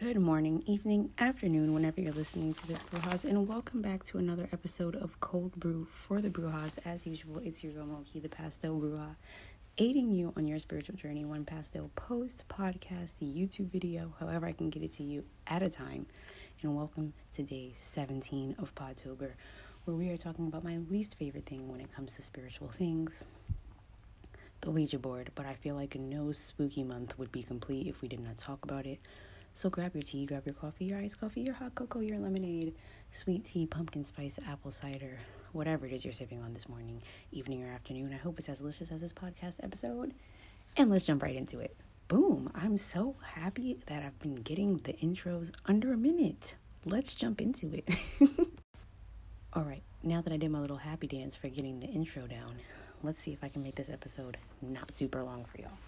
Good morning, evening, afternoon, whenever you're listening to this Brujas, and welcome back to another episode of Cold Brew for the Brujas. As usual, it's your girl Moki, the Pastel Bruja, aiding you on your spiritual journey, one pastel post, podcast, YouTube video, however I can get it to you at a time. And welcome to day 17 of Podtober, where we are talking about my least favorite thing when it comes to spiritual things the Ouija board. But I feel like no spooky month would be complete if we did not talk about it. So grab your tea, grab your coffee, your iced coffee, your hot cocoa, your lemonade, sweet tea, pumpkin spice, apple cider, whatever it is you're sipping on this morning, evening, or afternoon. I hope it's as delicious as this podcast episode. And let's jump right into it. Boom! I'm so happy that I've been getting the intros under a minute. Let's jump into it. All right, now that I did my little happy dance for getting the intro down, let's see if I can make this episode not super long for y'all.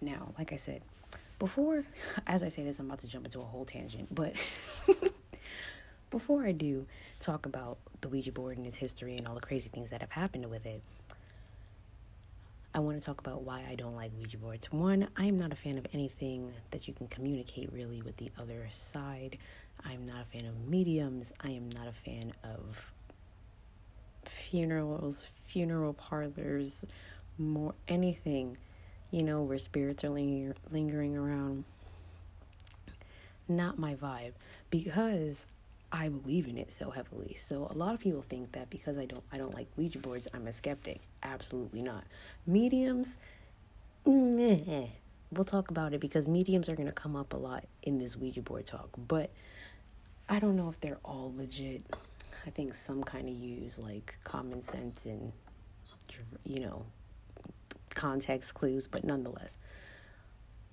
Now, like I said, before, as I say this, I'm about to jump into a whole tangent, but before I do talk about the Ouija board and its history and all the crazy things that have happened with it, I want to talk about why I don't like Ouija boards. One, I am not a fan of anything that you can communicate really with the other side. I'm not a fan of mediums. I am not a fan of funerals, funeral parlors, more anything you know, where spirits are linger- lingering around. Not my vibe because I believe in it so heavily. So a lot of people think that because I don't I don't like Ouija boards, I'm a skeptic. Absolutely not. Mediums, meh. We'll talk about it because mediums are going to come up a lot in this Ouija board talk, but I don't know if they're all legit. I think some kind of use like common sense and you know context clues, but nonetheless.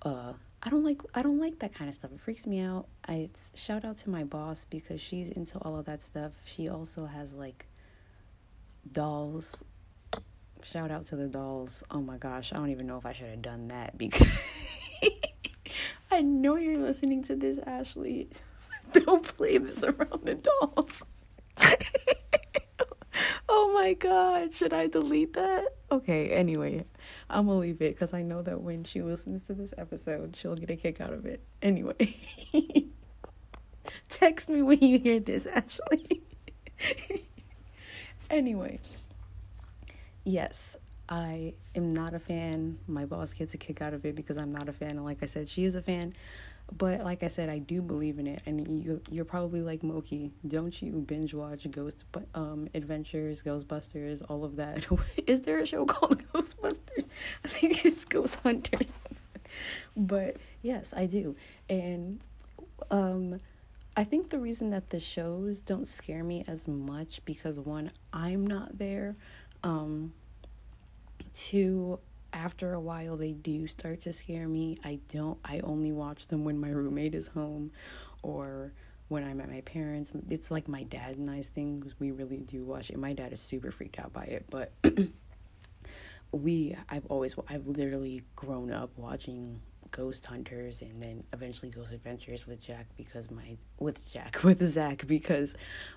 Uh, I don't like I don't like that kind of stuff. It freaks me out. I it's, shout out to my boss because she's into all of that stuff. She also has like dolls. Shout out to the dolls. Oh my gosh, I don't even know if I should have done that because I know you're listening to this, Ashley. don't play this around the dolls. oh my god, should I delete that? Okay, anyway, I'm gonna leave it because I know that when she listens to this episode, she'll get a kick out of it. Anyway, text me when you hear this, Ashley. anyway, yes, I am not a fan. My boss gets a kick out of it because I'm not a fan. And like I said, she is a fan. But like I said, I do believe in it, and you you're probably like Moki, don't you binge watch Ghost um Adventures, Ghostbusters, all of that? Is there a show called Ghostbusters? I think it's Ghost Hunters. but yes, I do, and um, I think the reason that the shows don't scare me as much because one, I'm not there. Um, two, after a while they do start to scare me. I don't I only watch them when my roommate is home or when I'm at my parents. It's like my dad and I's thing because we really do watch it. My dad is super freaked out by it, but we I've always I've literally grown up watching Ghost Hunters and then eventually Ghost Adventures with Jack because my with Jack with Zak because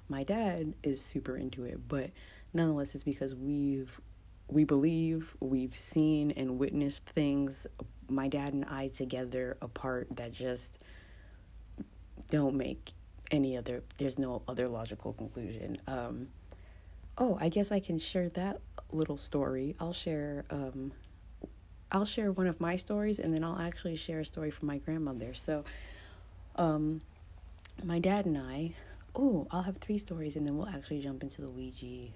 my dad is super into it. But nonetheless, it's because we've we believe we've seen and witnessed things my dad and I together apart that just don't make any other there's no other logical conclusion. Um oh i guess i can share that little story. I'll share um i'll share one of my stories and then i'll actually share a story from my grandmother. So um my dad and i oh i'll have three stories and then we'll actually jump into the ouija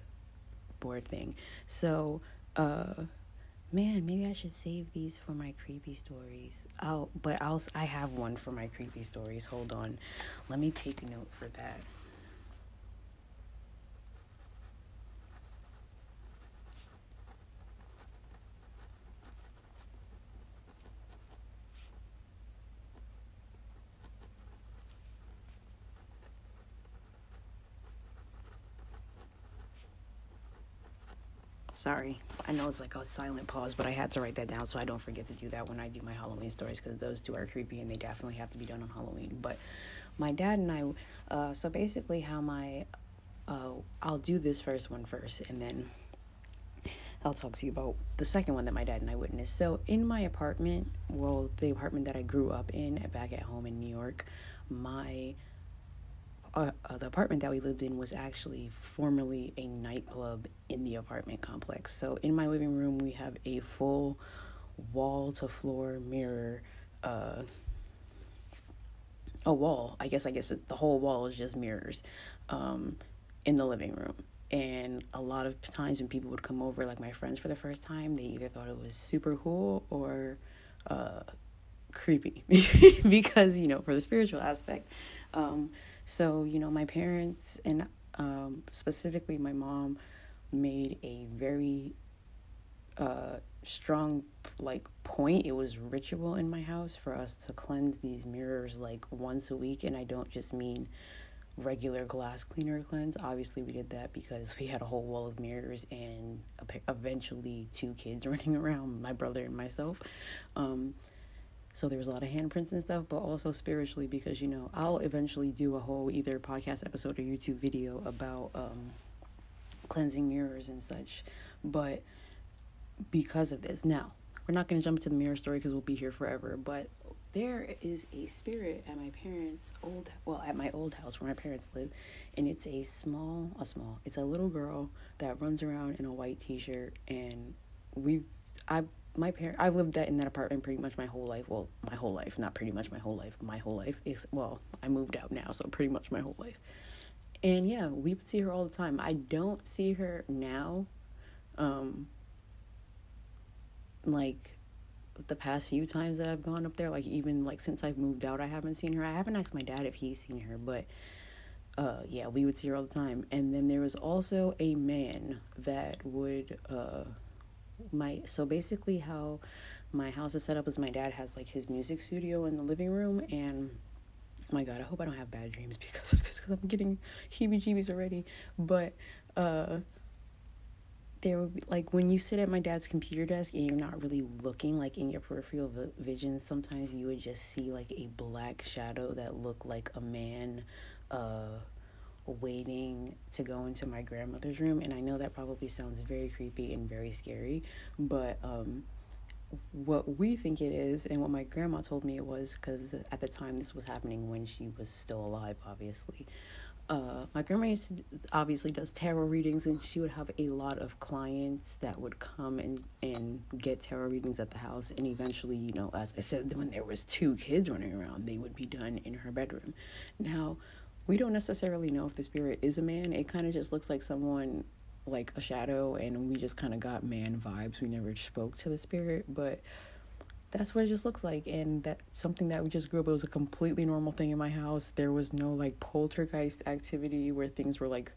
board thing. So, uh, man, maybe I should save these for my creepy stories. Oh, but I'll I have one for my creepy stories. Hold on, let me take a note for that. Sorry. I know it's like a silent pause, but I had to write that down so I don't forget to do that when I do my Halloween stories because those two are creepy and they definitely have to be done on Halloween. But my dad and I, uh, so basically, how my, uh, I'll do this first one first and then I'll talk to you about the second one that my dad and I witnessed. So, in my apartment, well, the apartment that I grew up in back at home in New York, my uh, uh, the apartment that we lived in was actually formerly a nightclub in the apartment complex. So, in my living room, we have a full wall to floor mirror. Uh, a wall. I guess I guess the whole wall is just mirrors um, in the living room and a lot of times when people would come over like my friends for the first time they either thought it was super cool or uh, creepy because you know for the spiritual aspect um, so you know my parents and um, specifically my mom made a very uh, strong like point it was ritual in my house for us to cleanse these mirrors like once a week and i don't just mean regular glass cleaner cleanse. Obviously, we did that because we had a whole wall of mirrors and eventually two kids running around, my brother and myself. Um, so there was a lot of handprints and stuff, but also spiritually because you know I'll eventually do a whole either podcast episode or YouTube video about um, cleansing mirrors and such. But because of this, now we're not going to jump into the mirror story because we'll be here forever. But there is a spirit at my parents' old well at my old house where my parents live and it's a small a small it's a little girl that runs around in a white t-shirt and we I my parent I've lived that in that apartment pretty much my whole life well my whole life not pretty much my whole life my whole life is well I moved out now so pretty much my whole life and yeah we would see her all the time I don't see her now um like the past few times that I've gone up there, like even like since I've moved out, I haven't seen her. I haven't asked my dad if he's seen her, but uh, yeah, we would see her all the time. And then there was also a man that would uh, my so basically how my house is set up is my dad has like his music studio in the living room and oh my god i hope i don't have bad dreams because of this because i'm getting heebie jeebies already. But uh there would be like when you sit at my dad's computer desk and you're not really looking like in your peripheral vision sometimes you would just see like a black shadow that looked like a man uh waiting to go into my grandmother's room and i know that probably sounds very creepy and very scary but um what we think it is and what my grandma told me it was because at the time this was happening when she was still alive obviously uh, my grandma used to, obviously does tarot readings and she would have a lot of clients that would come and, and get tarot readings at the house and eventually you know as i said when there was two kids running around they would be done in her bedroom. Now we don't necessarily know if the spirit is a man. It kind of just looks like someone like a shadow and we just kind of got man vibes. We never spoke to the spirit but that's what it just looks like. And that something that we just grew up it was a completely normal thing in my house. There was no like poltergeist activity where things were like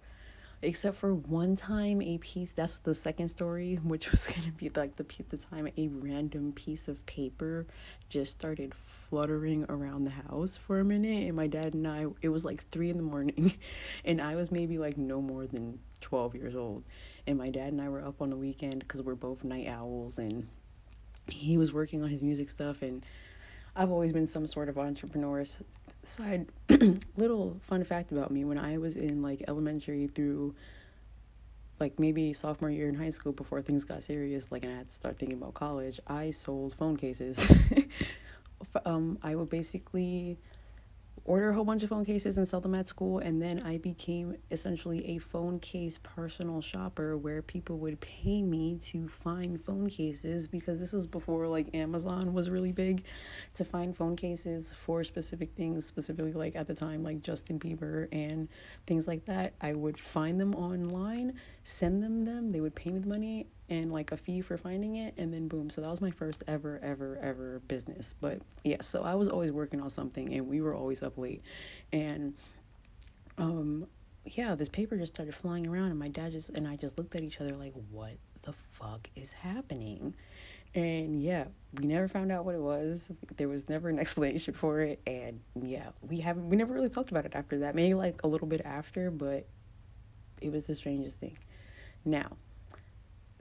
except for one time a piece that's the second story which was going to be like the the time a random piece of paper just started fluttering around the house for a minute and my dad and I it was like 3 in the morning and I was maybe like no more than 12 years old and my dad and I were up on the weekend cuz we're both night owls and he was working on his music stuff and I've always been some sort of entrepreneur. Side little fun fact about me. When I was in like elementary through like maybe sophomore year in high school before things got serious like and I had to start thinking about college I sold phone cases. Um I would basically order a whole bunch of phone cases and sell them at school and then i became essentially a phone case personal shopper where people would pay me to find phone cases because this was before like amazon was really big to find phone cases for specific things specifically like at the time like justin bieber and things like that. I would find them online send them them they would pay me the money and like a fee for finding it and then boom so that was my first ever ever ever business but yeah so i was always working on something and we were always up late and um yeah this paper just started flying around and my dad just and i just looked at each other like what the fuck is happening? And yeah we never found out what it was. There was never an explanation for it and yeah we haven't we never really talked about it after that maybe like a little bit after but it was the strangest thing. Now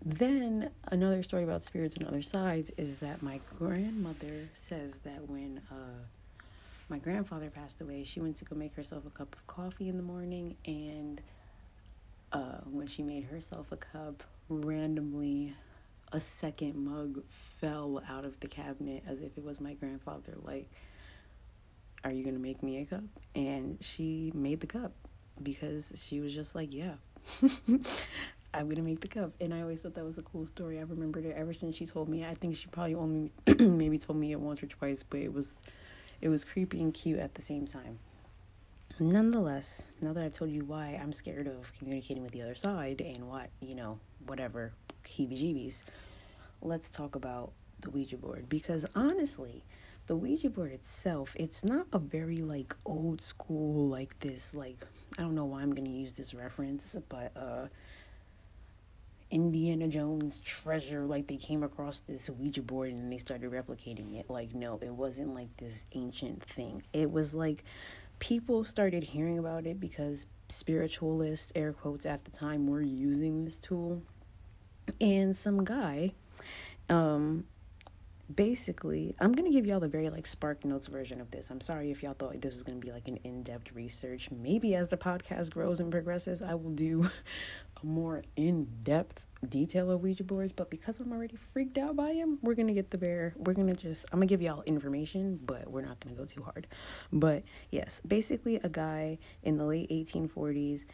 then another story about spirits and other sides is that my grandmother says that when uh, my grandfather passed away, she went to go make herself a cup of coffee in the morning, and uh, when she made herself a cup, randomly a second mug fell out of the cabinet as if it was my grandfather. Like, are you gonna make me a cup? And she made the cup because she was just like, yeah. I'm gonna make the cup, and I always thought that was a cool story. I remembered it ever since she told me. I think she probably only maybe told me it once or twice, but it was it was creepy and cute at the same time. Nonetheless, now that I've told you why I'm scared of communicating with the other side and what you know, whatever heebie-jeebies, let's talk about the Ouija board because honestly, the Ouija board itself, it's not a very like old school like this like I don't know why I'm gonna use this reference, but uh Indiana Jones treasure, like they came across this Ouija board and they started replicating it. Like, no, it wasn't like this ancient thing. It was like people started hearing about it because spiritualists, air quotes, at the time were using this tool. And some guy, um, basically i'm gonna give y'all the very like spark notes version of this. I'm sorry if y'all thought this was gonna be like an in-depth research. Maybe as the podcast grows and progresses i will do a more in-depth detail of ouija boards. But because i'm already freaked out by him we're gonna get the bear we're gonna just i'm gonna give y'all information but we're not gonna go too hard. But yes basically a guy in the late 1840s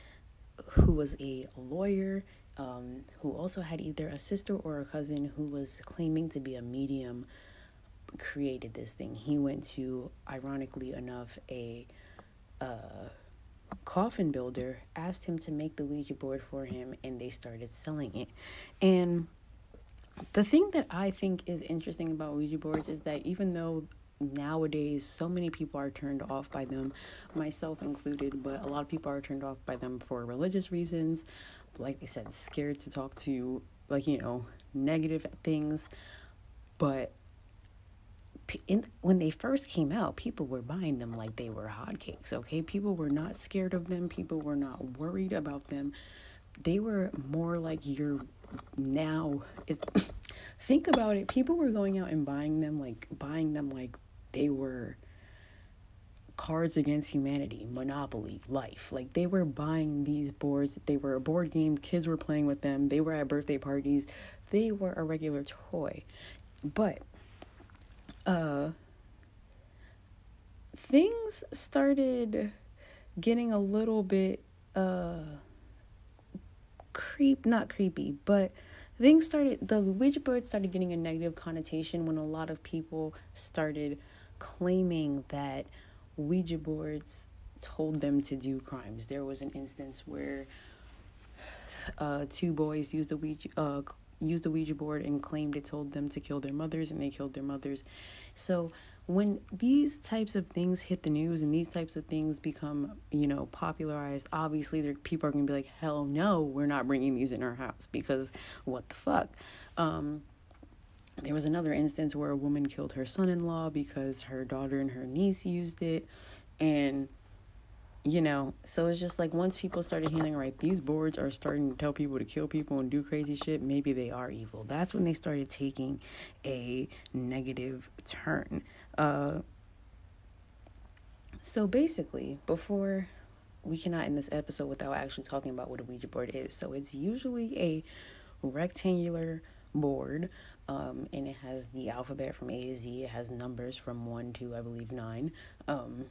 who was a lawyer um, who also had either a sister or a cousin who was claiming to be a medium, created this thing. He went to, ironically enough, a uh, coffin builder, asked him to make the Ouija board for him, and they started selling it. And the thing that I think is interesting about Ouija boards is that even though nowadays so many people are turned off by them myself included but a lot of people are turned off by them for religious reasons like I said, scared to talk to like you know negative things, but in, when they first came out, people were buying them like they were hotcakes. Okay, people were not scared of them. People were not worried about them. They were more like you're now. It's think about it. People were going out and buying them like buying them like they were Cards Against Humanity, Monopoly, Life. Like they were buying these boards. They were a board game. Kids were playing with them. They were at birthday parties. They were a regular toy. But uh things started getting a little bit uh creep not creepy, but things started the Ouija board started getting a negative connotation when a lot of people started claiming that Ouija boards told them to do crimes. There was an instance where uh, two boys used the Ouija uh, used the Ouija board and claimed it told them to kill their mothers, and they killed their mothers. So when these types of things hit the news and these types of things become, you know, popularized, obviously there people are gonna be like, hell no, we're not bringing these in our house because what the fuck. Um, there was another instance where a woman killed her son in law because her daughter and her niece used it. And, you know, so it's just like once people started hearing, right, these boards are starting to tell people to kill people and do crazy shit, maybe they are evil. That's when they started taking a negative turn. Uh, so basically, before we cannot end this episode without actually talking about what a Ouija board is. So it's usually a rectangular board um, and it has the alphabet from A to Z. It has numbers from 1 to, I believe, 9. Um,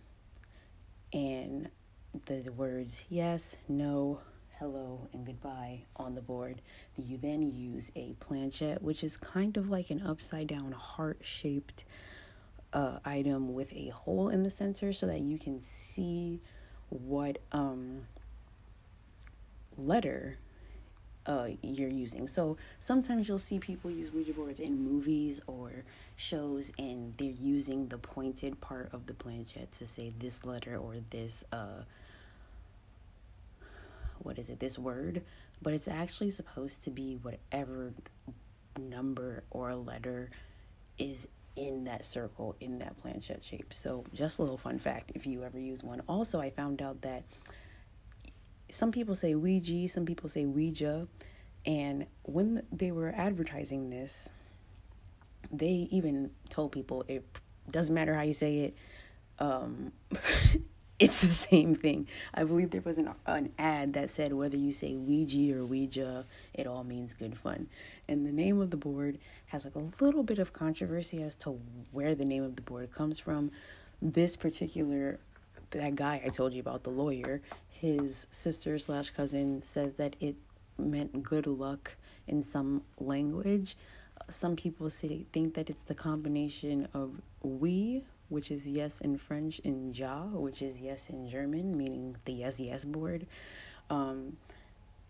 and the, the words yes, no, hello, and goodbye on the board. You then use a planchette, which is kind of like an upside down heart shaped uh, item with a hole in the center so that you can see what um, letter uh, you're using. So sometimes you'll see people use Ouija boards in movies or shows, and they're using the pointed part of the planchette to say this letter or this uh, what is it? This word, but it's actually supposed to be whatever number or letter is in that circle in that planchette shape. So just a little fun fact if you ever use one. Also, I found out that some people say Ouija, some people say Ouija. And when they were advertising this, they even told people it doesn't matter how you say it. Um, it's the same thing. I believe there was an, an ad that said whether you say Ouija or Ouija, it all means good fun. And the name of the board has like a little bit of controversy as to where the name of the board comes from. This particular that guy I told you about, the lawyer, his sister slash cousin says that it meant good luck in some language. Some people say think that it's the combination of we which is yes in French, and ja, which is yes in German, meaning the yes yes board. Um,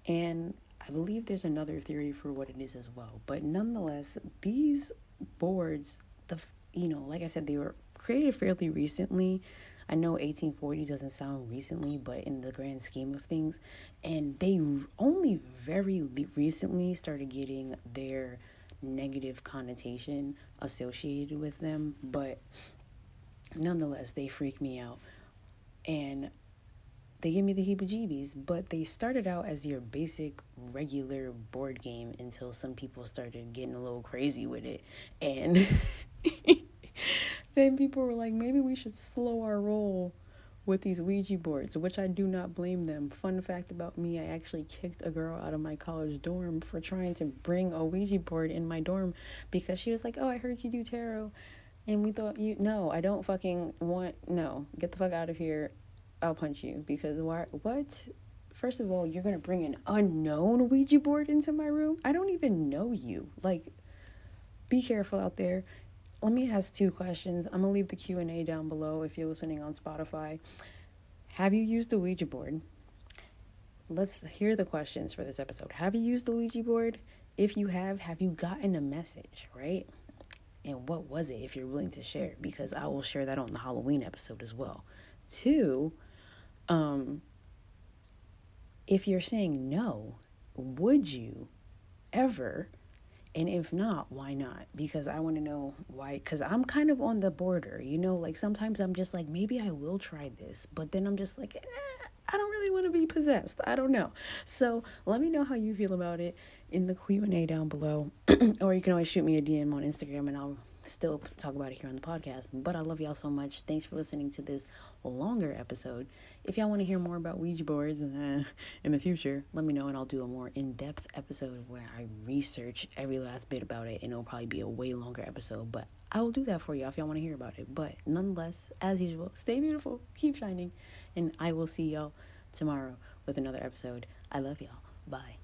and I believe there's another theory for what it is as well. But nonetheless, these boards, the you know, like I said, they were created fairly recently. I know 1840 doesn't sound recently, but in the grand scheme of things, and they only very recently started getting their negative connotation associated with them. But nonetheless, they freak me out. And they give me the heebie jeebies, but they started out as your basic regular board game until some people started getting a little crazy with it. And then people were like, maybe we should slow our roll with these Ouija boards, which I do not blame them. Fun fact about me, I actually kicked a girl out of my college dorm for trying to bring a Ouija board in my dorm because she was like, Oh, I heard you do tarot. And we thought you no, I don't fucking want no. Get the fuck out of here. I'll punch you because why what? First of all, you're gonna bring an unknown Ouija board into my room. I don't even know you. Like, be careful out there. Let me ask two questions. I'm gonna leave the Q and A down below if you're listening on Spotify. Have you used the Ouija board? Let's hear the questions for this episode. Have you used the Ouija board? If you have, have you gotten a message, right? and what was it if you're willing to share because i will share that on the halloween episode as well two um if you're saying no would you ever and if not why not? Because i want to know why because i'm kind of on the border you know like sometimes i'm just like maybe i will try this but then i'm just like eh, i don't really want to be possessed i don't know. So let me know how you feel about it in the Q&A down below or you can always shoot me a DM on Instagram and I'll still talk about it here on the podcast. But I love y'all so much. Thanks for listening to this longer episode. If y'all want to hear more about Ouija boards uh, in the future, let me know and I'll do a more in depth episode where I research every last bit about it and it'll probably be a way longer episode. But I will do that for y'all if y'all want to hear about it. But nonetheless, as usual, stay beautiful, keep shining, and I will see y'all tomorrow with another episode. I love y'all. Bye.